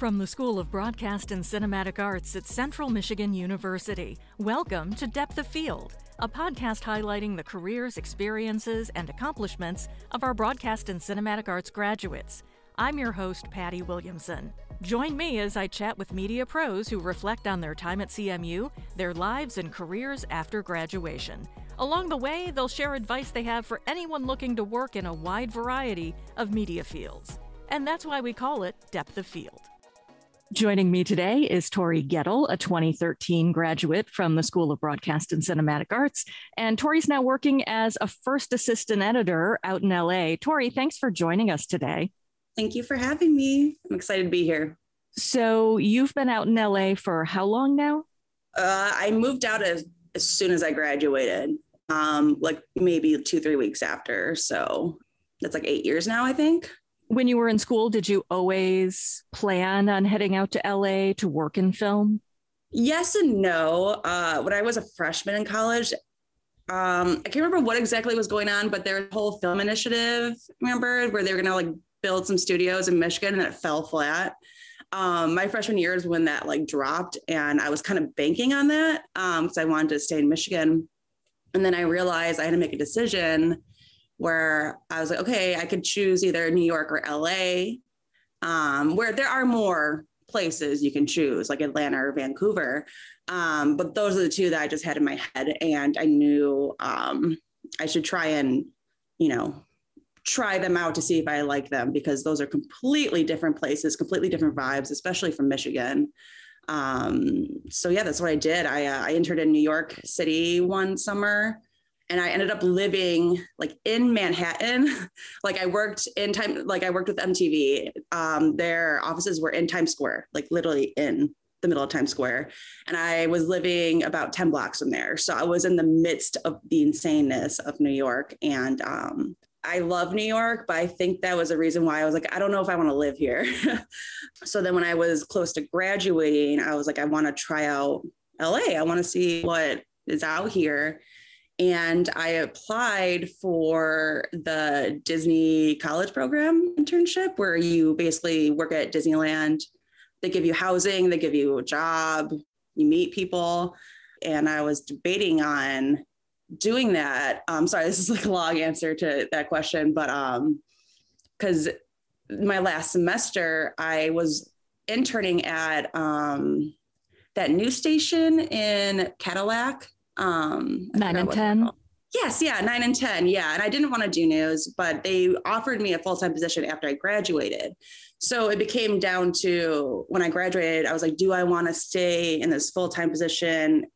From the School of Broadcast and Cinematic Arts at Central Michigan University, welcome to Depth of Field, a podcast highlighting the careers, experiences, and accomplishments of our broadcast and cinematic arts graduates. I'm your host, Patty Williamson. Join me as I chat with media pros who reflect on their time at CMU, their lives and careers after graduation. Along the way, they'll share advice they have for anyone looking to work in a wide variety of media fields. And that's why we call it Depth of Field. Joining me today is Tori Gettle, a 2013 graduate from the School of Broadcast and Cinematic Arts. And Tori's now working as a first assistant editor out in LA. Tori, thanks for joining us today. Thank you for having me. I'm excited to be here. So, you've been out in LA for how long now? Uh, I moved out as, as soon as I graduated, um, like maybe two, three weeks after. So, that's like eight years now, I think when you were in school, did you always plan on heading out to LA to work in film? Yes and no. Uh, when I was a freshman in college, um, I can't remember what exactly was going on, but a whole film initiative, remember, where they were going to like build some studios in Michigan and it fell flat. Um, my freshman year is when that like dropped, and I was kind of banking on that because um, I wanted to stay in Michigan. And then I realized I had to make a decision where I was like, okay, I could choose either New York or LA, um, where there are more places you can choose, like Atlanta or Vancouver. Um, but those are the two that I just had in my head. And I knew um, I should try and, you know, try them out to see if I like them because those are completely different places, completely different vibes, especially from Michigan. Um, so yeah, that's what I did. I, uh, I entered in New York City one summer and I ended up living like in Manhattan. like I worked in time, like I worked with MTV. Um, their offices were in Times Square, like literally in the middle of Times Square. And I was living about 10 blocks from there. So I was in the midst of the insaneness of New York. And um, I love New York, but I think that was a reason why I was like, I don't know if I want to live here. so then when I was close to graduating, I was like, I want to try out LA. I want to see what is out here and I applied for the Disney college program internship where you basically work at Disneyland. They give you housing, they give you a job, you meet people. And I was debating on doing that. Um, sorry, this is like a long answer to that question, but um, because my last semester I was interning at um that news station in Cadillac um, nine and 10. Yes, yeah, nine and 10. Yeah. And I didn't want to do news, but they offered me a full time position after I graduated. So it became down to when I graduated, I was like, do I want to stay in this full time position?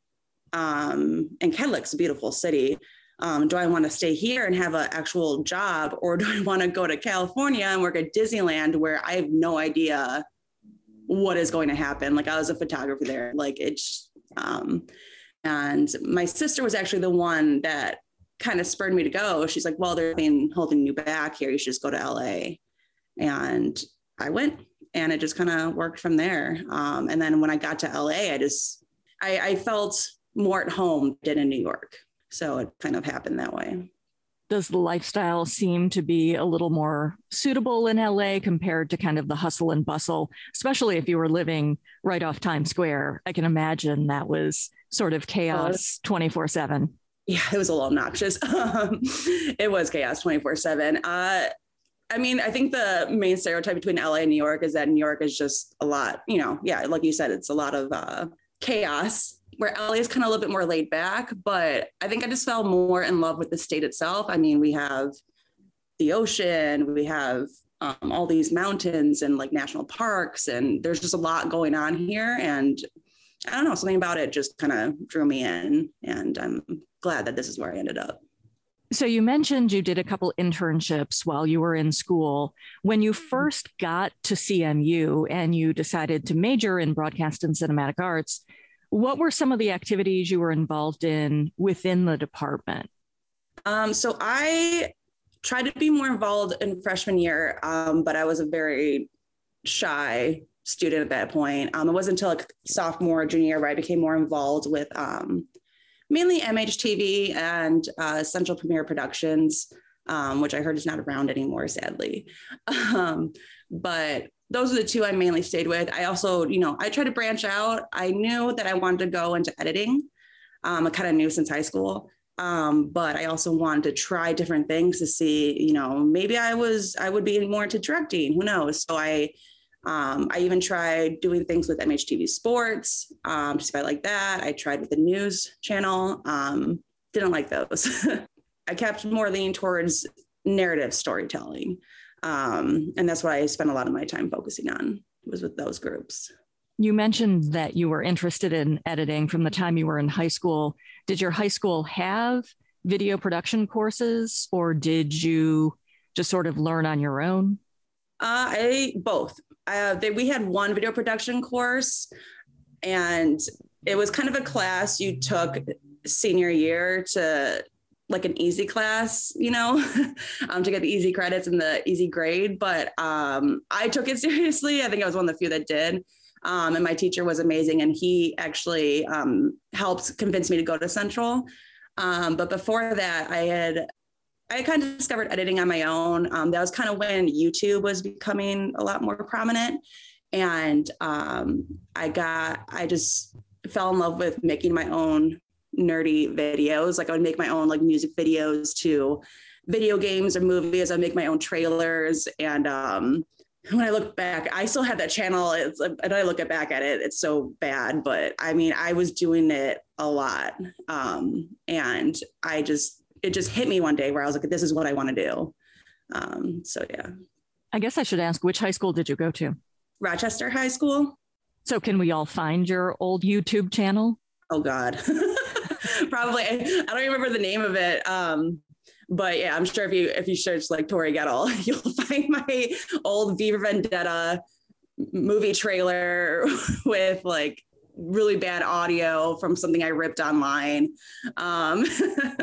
Um, and Cadillac's a beautiful city. Um, do I want to stay here and have an actual job, or do I want to go to California and work at Disneyland where I have no idea what is going to happen? Like I was a photographer there. Like it's, um, and my sister was actually the one that kind of spurred me to go. She's like, well, they're being holding you back here. You should just go to LA. And I went and it just kind of worked from there. Um, and then when I got to LA, I just, I, I felt more at home than in New York. So it kind of happened that way. Does the lifestyle seem to be a little more suitable in LA compared to kind of the hustle and bustle, especially if you were living right off Times Square? I can imagine that was sort of chaos 24 7 yeah it was a little obnoxious um, it was chaos 24 7 uh, I mean, I think the main stereotype between LA and New York is that New York is just a lot, you know, yeah, like you said, it's a lot of uh, chaos, where LA is kind of a little bit more laid back. But I think I just fell more in love with the state itself. I mean, we have the ocean, we have um, all these mountains and like national parks, and there's just a lot going on here. And I don't know, something about it just kind of drew me in. And I'm glad that this is where I ended up. So you mentioned you did a couple internships while you were in school. When you mm-hmm. first got to CMU and you decided to major in broadcast and cinematic arts, what were some of the activities you were involved in within the department? Um, so I tried to be more involved in freshman year, um, but I was a very shy student at that point. Um, it wasn't until like sophomore, junior where I became more involved with um, mainly MHTV and uh, Central Premiere Productions, um, which I heard is not around anymore, sadly. Um, but those are the two I mainly stayed with. I also, you know, I tried to branch out. I knew that I wanted to go into editing. Um, I kind of knew since high school. Um, but I also wanted to try different things to see, you know, maybe I was I would be more into directing. Who knows? So I um, I even tried doing things with MHTV Sports, um, just if I like that. I tried with the news channel. Um, didn't like those. I kept more leaning towards narrative storytelling. Um, and that's what I spent a lot of my time focusing on was with those groups. You mentioned that you were interested in editing from the time you were in high school. Did your high school have video production courses or did you just sort of learn on your own? Uh, I both. Uh, they, we had one video production course, and it was kind of a class you took senior year to like an easy class, you know, um, to get the easy credits and the easy grade. But um, I took it seriously. I think I was one of the few that did. Um, and my teacher was amazing. And he actually um, helped convince me to go to Central. Um, but before that, I had I kind of discovered editing on my own. Um, that was kind of when YouTube was becoming a lot more prominent. And I got, I just fell in love with making my own nerdy videos. Like I would make my own like music videos to video games or movies. I'd make my own trailers. And um, when I look back, I still have that channel. It's, and I look back at it, it's so bad. But I mean, I was doing it a lot. Um, and I just, it just hit me one day where I was like, this is what I want to do. Um, so yeah. I guess I should ask, which high school did you go to? Rochester High School. So can we all find your old YouTube channel? Oh God. Probably. I don't remember the name of it. Um, but yeah, I'm sure if you if you search like Tori Gettle, you'll find my old V for Vendetta movie trailer with like really bad audio from something I ripped online. Um,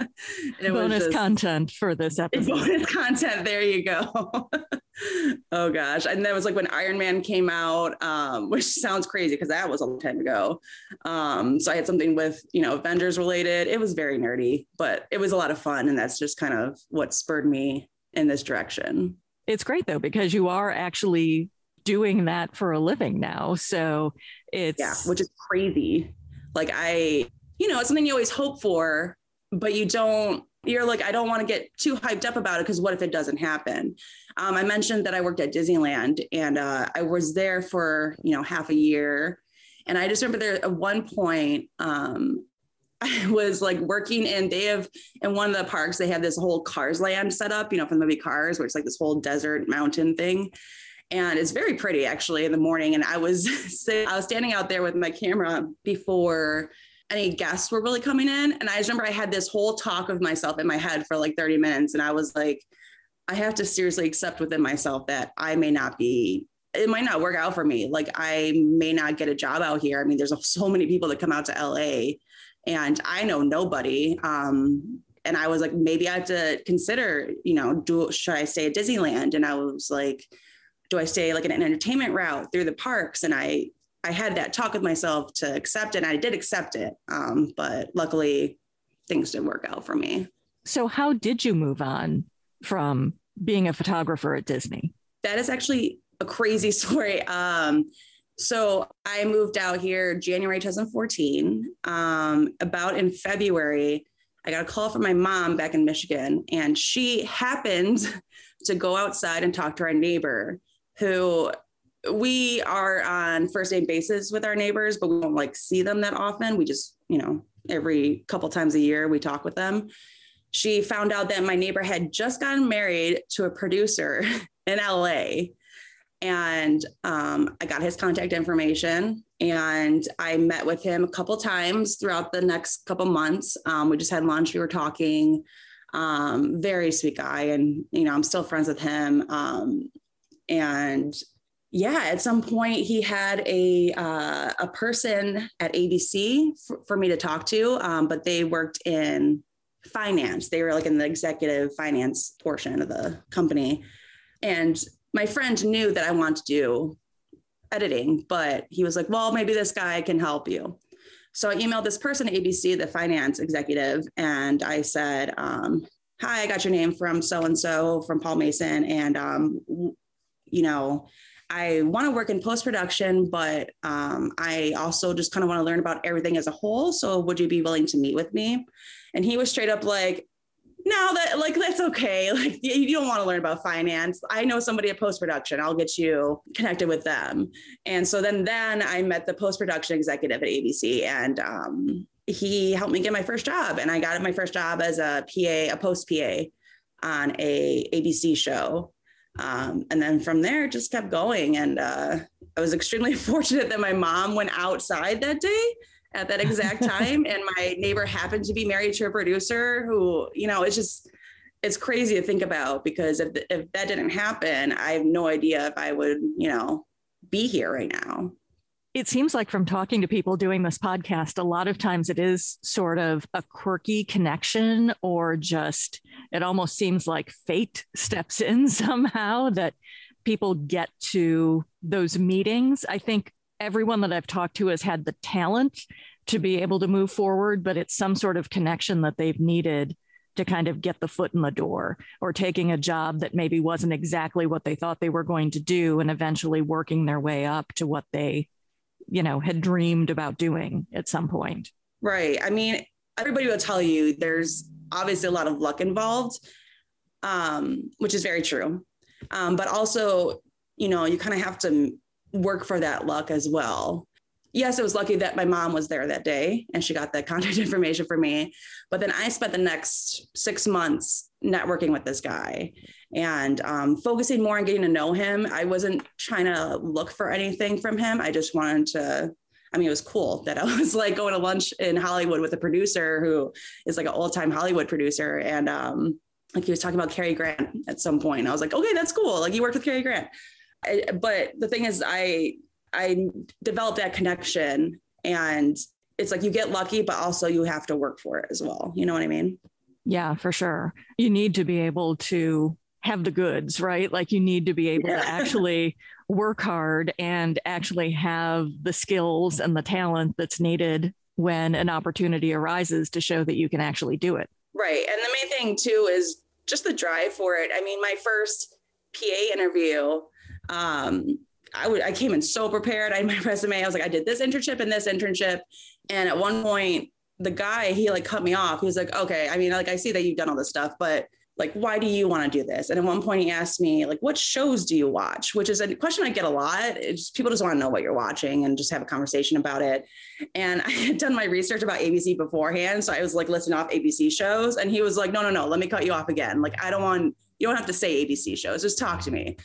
bonus just, content for this episode. Bonus content. There you go. oh gosh. And that was like when Iron Man came out, um, which sounds crazy because that was a long time ago. Um, so I had something with, you know, Avengers related. It was very nerdy, but it was a lot of fun. And that's just kind of what spurred me in this direction. It's great though, because you are actually doing that for a living now. So it's yeah, which is crazy. Like I, you know, it's something you always hope for, but you don't. You're like, I don't want to get too hyped up about it because what if it doesn't happen? Um, I mentioned that I worked at Disneyland and uh, I was there for you know half a year, and I just remember there at one point. Um, I was like working in they have in one of the parks they have this whole Cars Land set up, you know, from the movie Cars, where it's like this whole desert mountain thing and it's very pretty actually in the morning. And I was I was standing out there with my camera before any guests were really coming in, and I just remember I had this whole talk of myself in my head for like 30 minutes, and I was like, I have to seriously accept within myself that I may not be. It might not work out for me. Like I may not get a job out here. I mean, there's so many people that come out to LA, and I know nobody. Um, and I was like, maybe I have to consider, you know, do should I stay at Disneyland? And I was like, do I stay like in an entertainment route through the parks? And I I had that talk with myself to accept it. And I did accept it, um, but luckily things didn't work out for me. So how did you move on from being a photographer at Disney? That is actually a crazy story. Um, so I moved out here January 2014. Um, about in February, I got a call from my mom back in Michigan, and she happened to go outside and talk to our neighbor who we are on first name basis with our neighbors, but we don't like see them that often. We just, you know, every couple times a year we talk with them. She found out that my neighbor had just gotten married to a producer in LA. And um, I got his contact information and I met with him a couple times throughout the next couple months. Um, we just had lunch, we were talking. Um, very sweet guy. And, you know, I'm still friends with him. And yeah, at some point he had a uh, a person at ABC for, for me to talk to, um, but they worked in finance. They were like in the executive finance portion of the company, and my friend knew that I wanted to do editing, but he was like, "Well, maybe this guy can help you." So I emailed this person at ABC, the finance executive, and I said, um, "Hi, I got your name from so and so from Paul Mason, and um, you know, I want to work in post production, but um, I also just kind of want to learn about everything as a whole. So would you be willing to meet with me? And he was straight up like, no, that like that's okay. Like you don't want to learn about finance. I know somebody at post production. I'll get you connected with them. And so then then I met the post production executive at ABC, and um, he helped me get my first job. And I got my first job as a PA, a post PA on a ABC show. Um, and then from there, it just kept going. And uh, I was extremely fortunate that my mom went outside that day at that exact time. and my neighbor happened to be married to a producer who, you know, it's just, it's crazy to think about because if, if that didn't happen, I have no idea if I would, you know, be here right now. It seems like from talking to people doing this podcast, a lot of times it is sort of a quirky connection, or just it almost seems like fate steps in somehow that people get to those meetings. I think everyone that I've talked to has had the talent to be able to move forward, but it's some sort of connection that they've needed to kind of get the foot in the door or taking a job that maybe wasn't exactly what they thought they were going to do and eventually working their way up to what they you know had dreamed about doing at some point right i mean everybody will tell you there's obviously a lot of luck involved um, which is very true um, but also you know you kind of have to work for that luck as well. Yes, it was lucky that my mom was there that day and she got the contact information for me. But then I spent the next six months networking with this guy and um, focusing more on getting to know him. I wasn't trying to look for anything from him. I just wanted to. I mean, it was cool that I was like going to lunch in Hollywood with a producer who is like an old time Hollywood producer. And um, like he was talking about Cary Grant at some point. I was like, okay, that's cool. Like you worked with Cary Grant. I, but the thing is, I I developed that connection, and it's like you get lucky, but also you have to work for it as well. You know what I mean? Yeah, for sure. You need to be able to have the goods, right? Like you need to be able yeah. to actually work hard and actually have the skills and the talent that's needed when an opportunity arises to show that you can actually do it. Right. And the main thing too is just the drive for it. I mean, my first PA interview, um, I would I came in so prepared. I had my resume. I was like, I did this internship and this internship. And at one point, the guy he like cut me off. He was like, okay, I mean, like I see that you've done all this stuff, but like, why do you want to do this? And at one point, he asked me like, what shows do you watch? Which is a question I get a lot. It's just, people just want to know what you're watching and just have a conversation about it. And I had done my research about ABC beforehand, so I was like listing off ABC shows, and he was like, no, no, no, let me cut you off again. Like, I don't want you don't have to say ABC shows. Just talk to me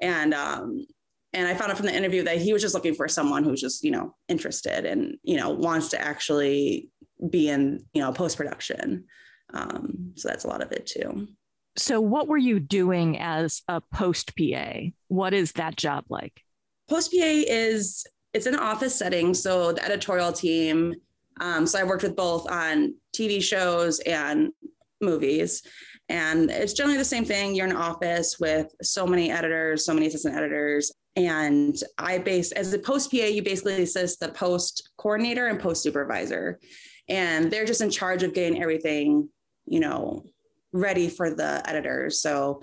and um, and I found out from the interview that he was just looking for someone who's just you know interested and you know wants to actually be in you know post production. Um, so that's a lot of it too. So, what were you doing as a post PA? What is that job like? Post PA is it's an office setting, so the editorial team. Um, so I worked with both on TV shows and movies, and it's generally the same thing. You're in an office with so many editors, so many assistant editors. And I base as a post PA, you basically assist the post coordinator and post supervisor. And they're just in charge of getting everything, you know, ready for the editors. So,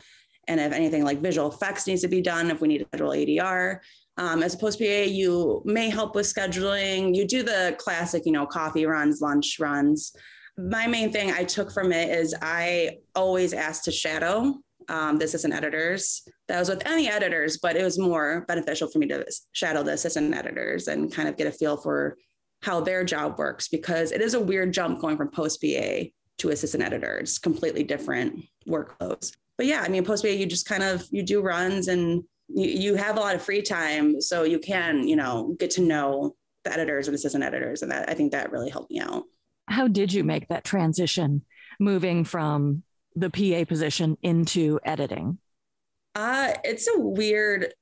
and if anything like visual effects needs to be done, if we need a federal ADR, um, as a post PA, you may help with scheduling. You do the classic, you know, coffee runs, lunch runs my main thing I took from it is I always asked to shadow um, the assistant editors. That was with any editors, but it was more beneficial for me to shadow the assistant editors and kind of get a feel for how their job works because it is a weird jump going from post PA to assistant editor. It's completely different workloads. But yeah, I mean, post PA, you just kind of you do runs and you, you have a lot of free time, so you can you know get to know the editors and assistant editors, and that I think that really helped me out how did you make that transition moving from the PA position into editing? Uh, it's a weird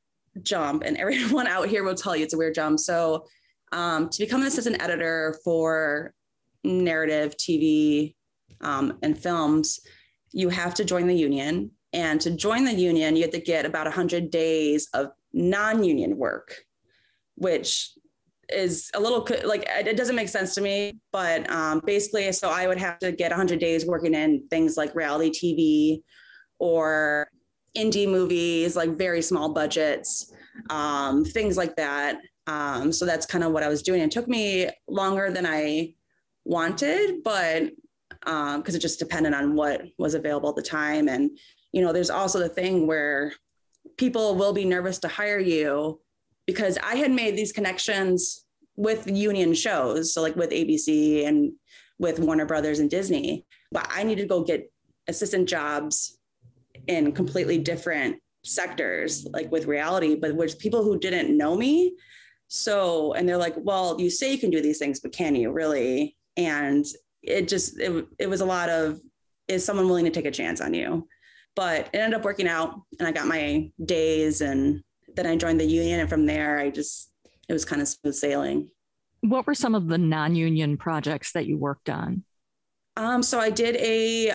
jump, and everyone out here will tell you it's a weird jump. So, um, to become an assistant editor for narrative, TV, um, and films, you have to join the union. And to join the union, you have to get about 100 days of non union work, which is a little like it doesn't make sense to me but um, basically so i would have to get 100 days working in things like reality tv or indie movies like very small budgets um, things like that. Um, so that's kind of what I was doing. It took me longer than I wanted, but because um, it just depended on what was available at the time. And, you know, there's also the thing where people will be nervous to hire you because I had made these connections with union shows. So, like with ABC and with Warner Brothers and Disney, but I needed to go get assistant jobs in completely different sectors, like with reality, but with people who didn't know me. So, and they're like, well, you say you can do these things, but can you really? And it just it, it was a lot of is someone willing to take a chance on you? But it ended up working out and i got my days and then i joined the union and from there i just it was kind of smooth sailing. What were some of the non-union projects that you worked on? Um, so i did a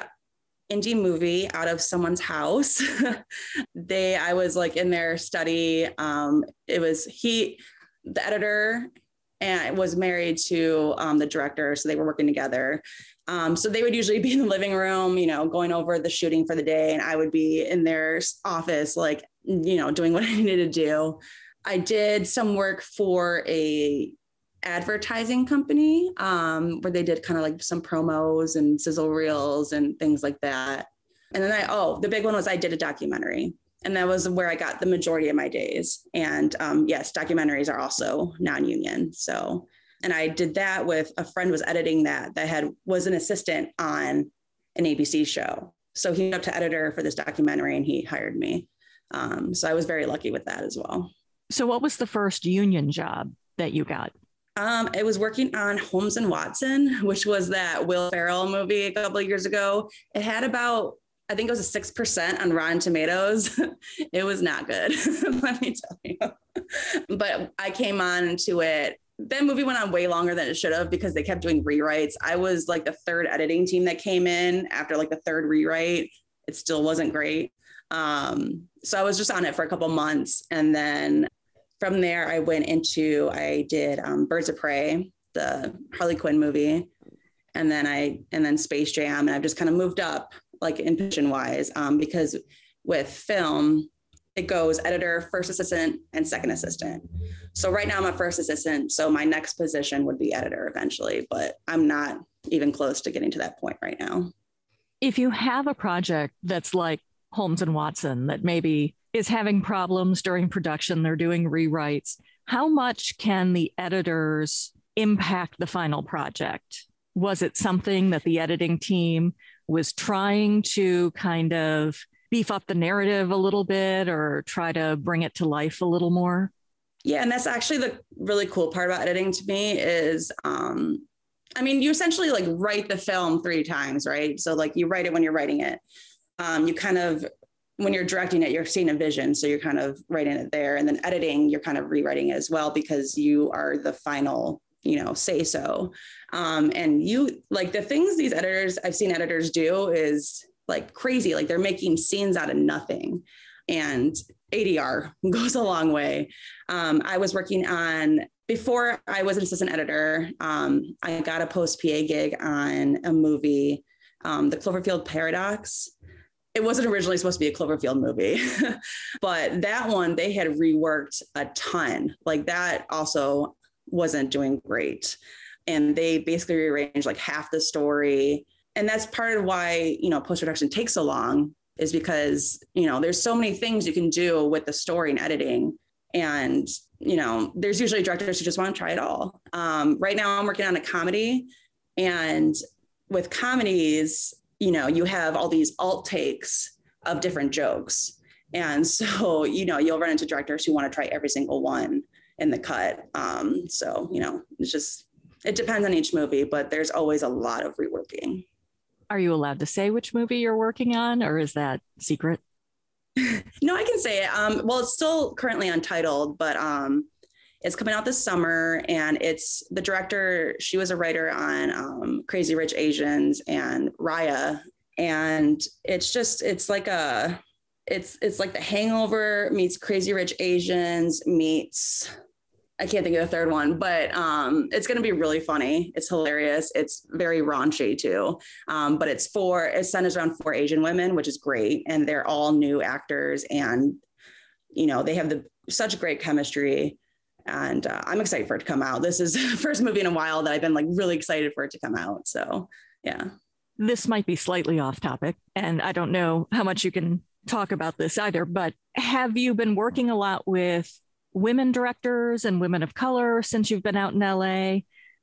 indie movie out of someone's house. They i was like in their study um, it was he the editor and was married to um, the director. So they were working together. Um, so they would usually be in the living room, you know, going over the shooting for the day. And I would be in their office, like, you know, doing what I needed to do. I did some work for a advertising company um, where they did kind of like some promos and sizzle reels and things like that. And then I, oh, the big one was I did a documentary and that was where I got the majority of my days. And um, yes, documentaries are also non-union. So, and I did that with a friend was editing that that had was an assistant on an ABC show. So he went up to editor for this documentary, and he hired me. Um, so I was very lucky with that as well. So, what was the first union job that you got? Um, it was working on Holmes and Watson, which was that Will Ferrell movie a couple of years ago. It had about I think it was a 6% on Rotten Tomatoes. it was not good, let me tell you. but I came on to it. That movie went on way longer than it should have because they kept doing rewrites. I was like the third editing team that came in after like the third rewrite. It still wasn't great. Um, so I was just on it for a couple months. And then from there, I went into, I did um, Birds of Prey, the Harley Quinn movie. And then I, and then Space Jam. And I've just kind of moved up like in position wise, um, because with film, it goes editor, first assistant, and second assistant. So right now I'm a first assistant. So my next position would be editor eventually, but I'm not even close to getting to that point right now. If you have a project that's like Holmes and Watson that maybe is having problems during production, they're doing rewrites, how much can the editors impact the final project? Was it something that the editing team was trying to kind of beef up the narrative a little bit or try to bring it to life a little more? Yeah, and that's actually the really cool part about editing to me is um I mean, you essentially like write the film three times, right? So like you write it when you're writing it. Um, you kind of when you're directing it, you're seeing a vision. So you're kind of writing it there. And then editing, you're kind of rewriting it as well because you are the final you know say so. Um, and you like the things these editors i've seen editors do is like crazy. Like they're making scenes out of nothing. And adr goes a long way. Um, i was working on before i was an assistant editor um, i got a post pa gig on a movie um, the cloverfield paradox. It wasn't originally supposed to be a Cloverfield movie, but that one they had reworked a ton. Like that also wasn't doing great. And they basically rearranged like half the story. And that's part of why, you know, post production takes so long is because, you know, there's so many things you can do with the story and editing. And, you know, there's usually directors who just want to try it all. Um, right now, I'm working on a comedy. And with comedies, you know, you have all these alt takes of different jokes. And so, you know, you'll run into directors who want to try every single one in the cut. Um, so, you know, it's just, it depends on each movie, but there's always a lot of reworking. Are you allowed to say which movie you're working on, or is that secret? no, I can say it. Um, well, it's still currently untitled, but um, it's coming out this summer, and it's the director. She was a writer on um, Crazy Rich Asians and Raya, and it's just it's like a it's it's like The Hangover meets Crazy Rich Asians meets I can't think of the third one, but um, it's going to be really funny. It's hilarious. It's very raunchy too. Um, but it's for it centers around four Asian women, which is great, and they're all new actors and you know, they have the such great chemistry and uh, I'm excited for it to come out. This is the first movie in a while that I've been like really excited for it to come out. So, yeah. This might be slightly off topic, and I don't know how much you can talk about this either, but have you been working a lot with women directors and women of color since you've been out in LA?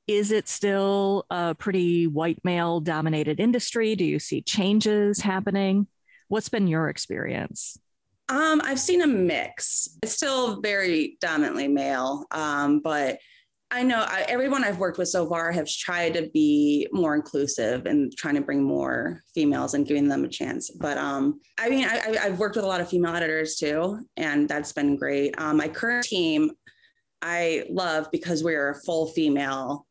Is it still a pretty white male dominated industry? Do you see changes happening? What's been your experience? Um, I've seen a mix. It's still very dominantly male, um, but I know I, everyone I've worked with so far has tried to be more inclusive and trying to bring more females and giving them a chance. But um, I mean, I, have worked with a lot of female editors too, and that's been great. Um, my current team, I love because we're a full female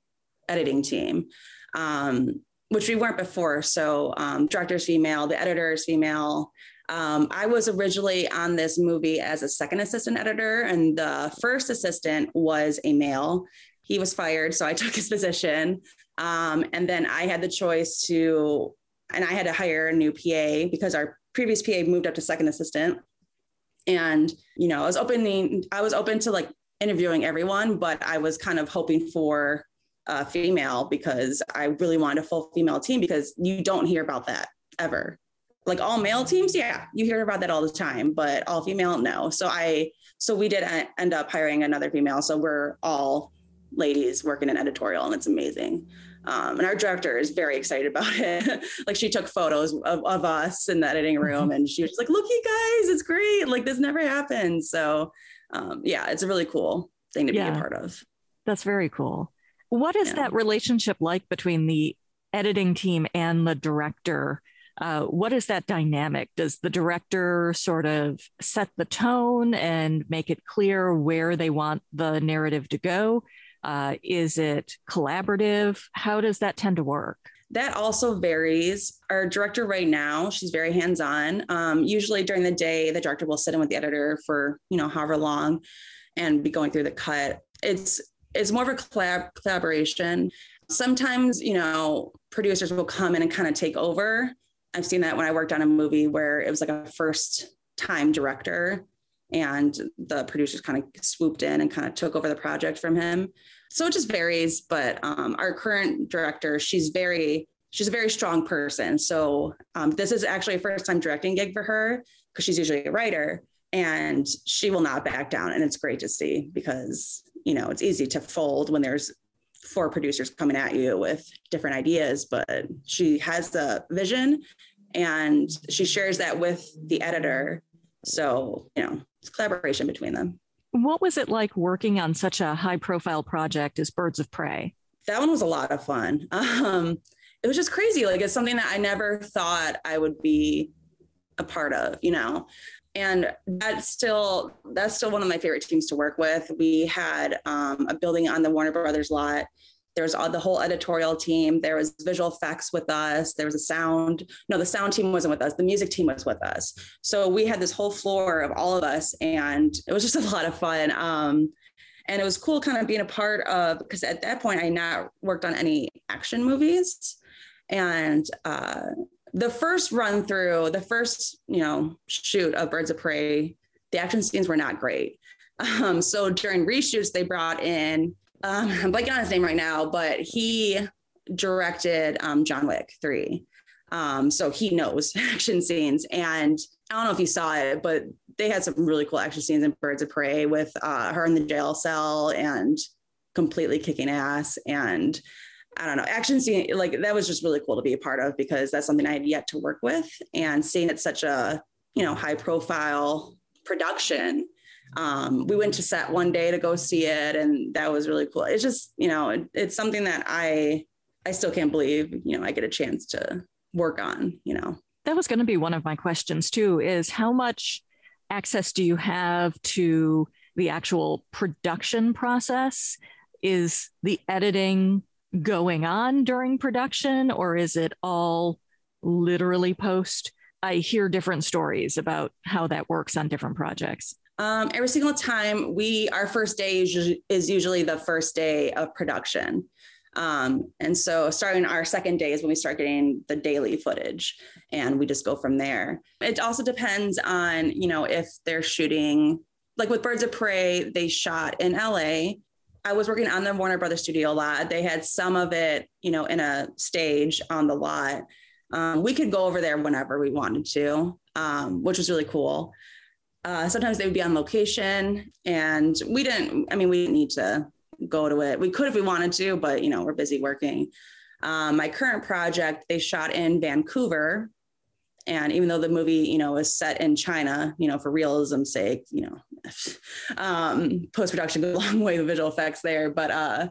editing team, um, which we weren't before. So, um, director's female, the editor is female. Um, I was originally on this movie as a second assistant editor, and the first assistant was a male. He was fired, so I took his position. Um, and then I had the choice to, and I had to hire a new PA because our previous PA moved up to second assistant. And you know, I was opening, I was open to like interviewing everyone, but I was kind of hoping for a female because I really wanted a full female team because you don't hear about that ever like all male teams? Yeah you hear about that all the time but all female no. So i so we did end up hiring another female. So we're all ladies working in editorial and it's amazing. Um, and our director is very excited about it. Like she took photos of, of us in the editing mm-hmm. room and she was like look you guys it's great. Like this never happened. So um, yeah it's a really cool thing to yeah, be a part of. That's very cool. What is yeah. that relationship like between the editing team and the director uh, what is that dynamic? Does the director sort of set the tone and make it clear where they want the narrative to go? Uh, is it collaborative? How does that tend to work? That also varies. Our director right now, she's very hands-on. Um, usually during the day, the director will sit in with the editor for you know however long, and be going through the cut. It's it's more of a collab- collaboration. Sometimes you know producers will come in and kind of take over I've seen that when I worked on a movie where it was like a first time director and the producers kind of swooped in and kind of took over the project from him. So it just varies. But um, our current director, she's very, she's a very strong person. So um, this is actually a first time directing gig for her because she's usually a writer and she will not back down. And it's great to see because, you know, it's easy to fold when there's four producers coming at you with different ideas, but she has the vision and she shares that with the editor. So, you know, it's collaboration between them. What was it like working on such a high profile project as Birds of Prey? That one was a lot of fun. Um, it was just crazy. Like it's something that I never thought I would be a part of, you know and that's still that's still one of my favorite teams to work with. We had um, a building on the Warner Brothers lot. There was all, the whole editorial team. There was visual effects with us. There was a sound. No, the sound team wasn't with us. The music team was with us. So we had this whole floor of all of us, and it was just a lot of fun. Um, and it was cool, kind of being a part of because at that point I not worked on any action movies, and uh, the first run through, the first, you know, shoot of Birds of Prey, the action scenes were not great. Um, so during reshoots, they brought in, um, I'm blanking on his name right now, but he directed um, John Wick 3. Um, so he knows action scenes. And I don't know if you saw it, but they had some really cool action scenes in Birds of Prey with uh, her in the jail cell and completely kicking ass. And I don't know, action scene, like that was just really cool to be a part of because that's something I had yet to work with. And seeing it such a, you know, high profile production. Um, we went to set one day to go see it, and that was really cool. It's just, you know, it, it's something that I I still can't believe, you know, I get a chance to work on, you know. That was going to be one of my questions too, is how much access do you have to the actual production process? Is the editing going on during production or is it all literally post? I hear different stories about how that works on different projects. Um, every single time we, our first day is, usually the first day of production. Um, and so starting our second day is when we start getting the daily footage and we just go from there. It also depends on, you know, if they're shooting like with Birds of Prey, they shot in LA. I was working on the Warner Brothers studio lot. They had some of it, you know, in a stage on the lot. Um, we could go over there whenever we wanted to, um, which was really cool. Uh, sometimes they would be on location, and we didn't. I mean, we didn't need to go to it. We could if we wanted to, but you know, we're busy working. Um, my current project, they shot in Vancouver, and even though the movie you know is set in china you know for realism's sake you know um, post-production goes a long way with visual effects there. But uh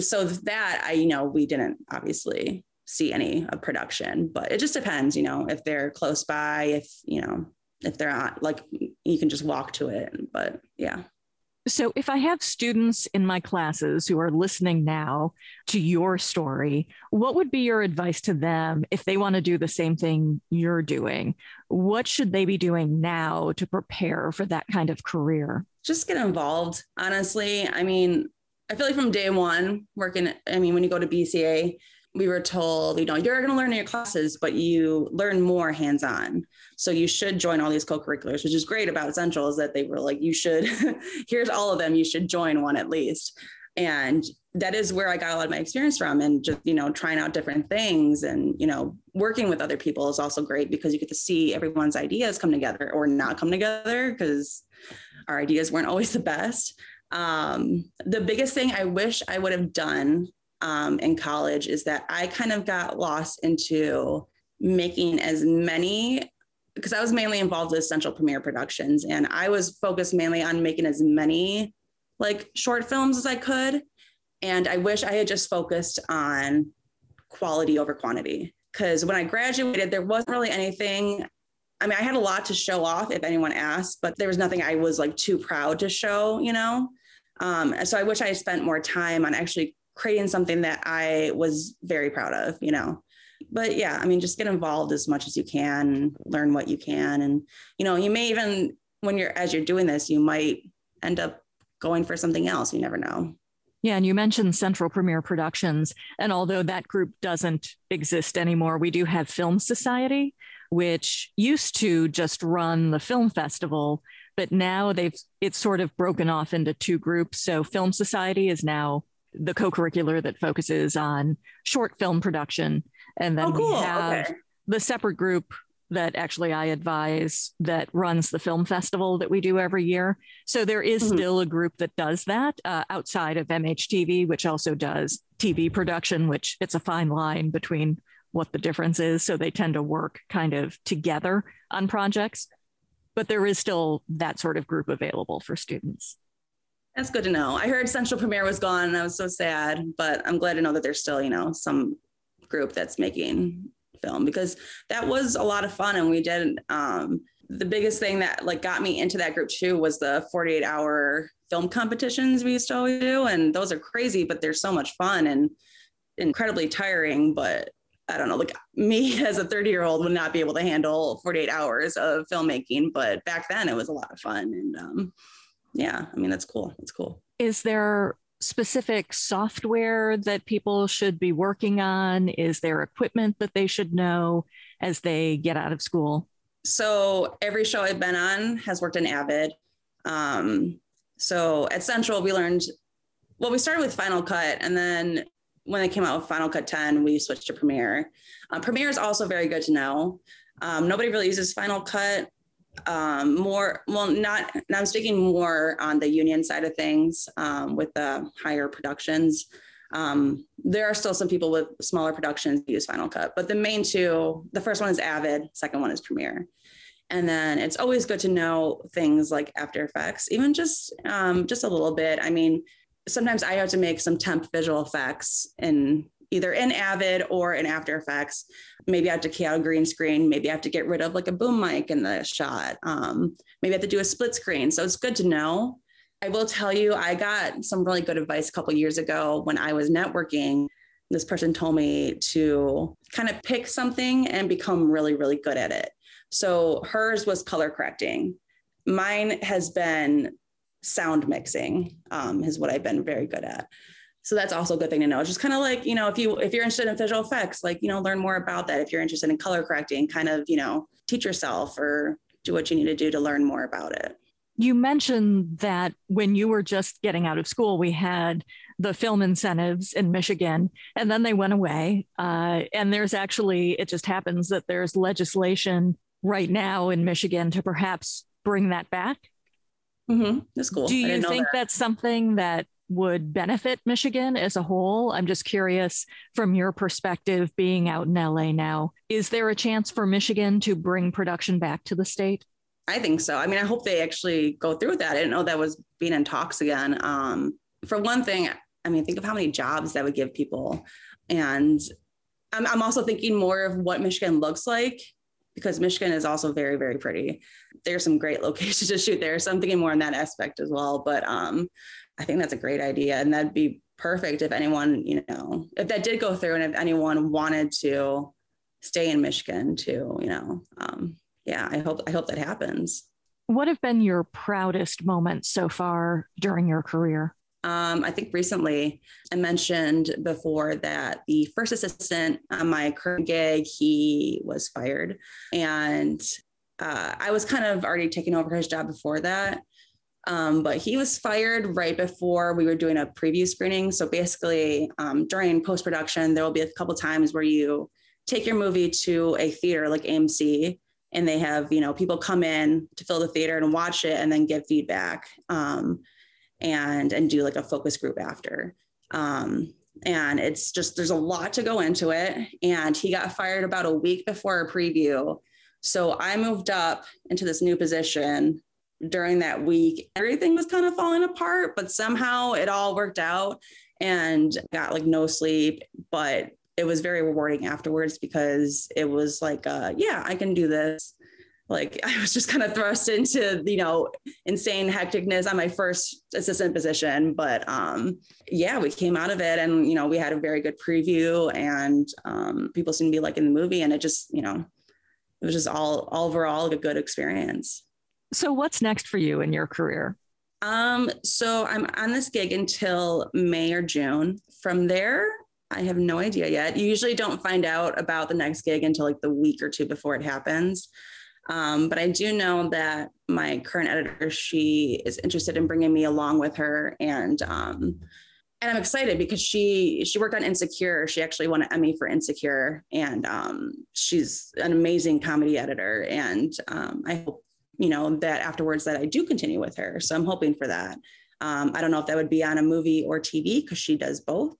so that i you know we didn't obviously see any of production but it just depends you know if they're close by if you know if they're not like you can just walk to it. But yeah so, if I have students in my classes who are listening now to your story, what would be your advice to them if they want to do the same thing you're doing? What should they be doing now to prepare for that kind of career? Just get involved, honestly. I mean, I feel like from day one, working, I mean, when you go to BCA, we were told, you know, you're going to learn in your classes, but you learn more hands on. So you should join all these co curriculars, which is great about Central is that they were like, you should, here's all of them, you should join one at least. And that is where I got a lot of my experience from and just, you know, trying out different things and, you know, working with other people is also great because you get to see everyone's ideas come together or not come together because our ideas weren't always the best. Um, the biggest thing I wish I would have done um, in college is that I kind of got lost into making as many because I was mainly involved with Central Premiere Productions and I was focused mainly on making as many like short films as I could. And I wish I had just focused on quality over quantity. Because when I graduated, there wasn't really anything. I mean, I had a lot to show off if anyone asked, but there was nothing I was like too proud to show, you know? Um, so I wish I had spent more time on actually creating something that I was very proud of, you know. But yeah, I mean, just get involved as much as you can, learn what you can. And, you know, you may even, when you're, as you're doing this, you might end up going for something else. You never know. Yeah, and you mentioned Central Premiere Productions. And although that group doesn't exist anymore, we do have Film Society, which used to just run the film festival, but now they've it's sort of broken off into two groups. So Film Society is now the co-curricular that focuses on short film production and then oh, cool. we have okay. the separate group that actually I advise that runs the film festival that we do every year. So there is mm-hmm. still a group that does that uh, outside of MHTV, which also does TV production, which it's a fine line between what the difference is. So they tend to work kind of together on projects. But there is still that sort of group available for students. That's good to know. I heard Central Premiere was gone and I was so sad, but I'm glad to know that there's still, you know, some group that's making film because that was a lot of fun and we did um, the biggest thing that like got me into that group too was the 48 hour film competitions we used to always do and those are crazy but they're so much fun and incredibly tiring but I don't know, like me as a 30 year old would not be able to handle 48 hours of filmmaking, but back then it was a lot of fun. And um, yeah, I mean, that's cool. That's cool. Is there specific software that people should be working on? Is there equipment that they should know as they get out of school? So every show I've been on has worked in Avid. Um, so at Central, we learned, well, we started with Final Cut and then when they came out with Final Cut 10, we switched to Premiere. Uh, Premiere is also very good to know. Um, nobody really uses Final Cut um, more well not i'm speaking more on the union side of things um, with the higher productions. Um, there are still some people with smaller productions use final cut but the main two the first one is avid second one is premiere. And then it's always good to know things like after effects even just um, just a little bit. I mean sometimes i have to make some temp visual effects in either in Avid or in After Effects. Maybe I have to key out a green screen. Maybe I have to get rid of like a boom mic in the shot. Um, maybe I have to do a split screen. So it's good to know. I will tell you, I got some really good advice a couple years ago when I was networking. This person told me to kind of pick something and become really, really good at it. So hers was color correcting. Mine has been sound mixing, um, is what I've been very good at so that's also a good thing to know. It's just kind of like, you know, if you if you're interested in visual effects, like, you know, learn more about that. If you're interested in color correcting, kind of, you know, teach yourself or do what you need to do to learn more about it. You mentioned that when you were just getting out of school, we had the film incentives in Michigan, and then they went away. Uh, and there's actually, it just happens that there's legislation right now in Michigan to perhaps bring that back. Mm-hmm. That's cool. Do you think that. that's something that would benefit Michigan as a whole? I'm just curious from your perspective, being out in LA now, is there a chance for Michigan to bring production back to the state? I think so. I mean, I hope they actually go through with that. I didn't know that was being in talks again. Um, for one thing, I mean, think of how many jobs that would give people. And I'm, I'm also thinking more of what Michigan looks like because Michigan is also very, very pretty. There's some great locations to shoot there. So I'm thinking more on that aspect as well. But um, I think that's a great idea. And that'd be perfect if anyone, you know, if that did go through and if anyone wanted to stay in Michigan too, you know, um, yeah, I hope, I hope that happens. What have been your proudest moments so far during your career? Um, I think recently I mentioned before that the first assistant on my current gig, he was fired. And uh, I was kind of already taking over his job before that. Um, but he was fired right before we were doing a preview screening. So basically, um, during post production, there will be a couple times where you take your movie to a theater like AMC, and they have you know people come in to fill the theater and watch it, and then give feedback, um, and and do like a focus group after. Um, and it's just there's a lot to go into it. And he got fired about a week before a preview. So I moved up into this new position during that week, everything was kind of falling apart, but somehow it all worked out and got like no sleep. But it was very rewarding afterwards because it was like, uh, yeah, I can do this. Like I was just kind of thrust into, you know, insane hecticness on my first assistant position. But um, yeah, we came out of it and, you know, we had a very good preview and um, people seemed to be like in the movie. And it just, you know, it was just all, all overall a good experience. So, what's next for you in your career? Um, so I'm on this gig until May or June. From there, I have no idea yet. You usually don't find out about the next gig until like the week or two before it happens. Um, but I do know that my current editor, she is interested in bringing me along with her, and um, and I'm excited because she she worked on Insecure. She actually won an Emmy for Insecure, and um, she's an amazing comedy editor. And um, I hope you know, that afterwards that I do continue with her. So I'm hoping for that. Um, I don't know if that would be on a movie or TV because she does both.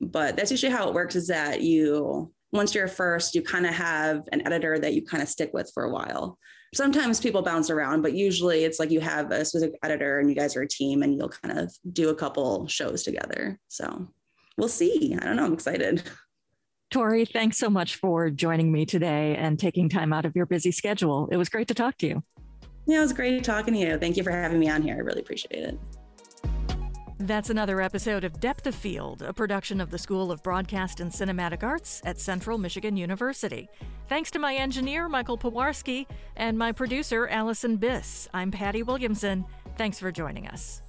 But that's usually how it works is that you, once you're first, you kind of have an editor that you kind of stick with for a while. Sometimes people bounce around, but usually it's like you have a specific editor and you guys are a team and you'll kind of do a couple shows together. So we'll see. I don't know. I'm excited. Tori, thanks so much for joining me today and taking time out of your busy schedule. It was great to talk to you. Yeah, it was great talking to you. Thank you for having me on here. I really appreciate it. That's another episode of Depth of Field, a production of the School of Broadcast and Cinematic Arts at Central Michigan University. Thanks to my engineer, Michael Pawarski, and my producer, Allison Biss. I'm Patty Williamson. Thanks for joining us.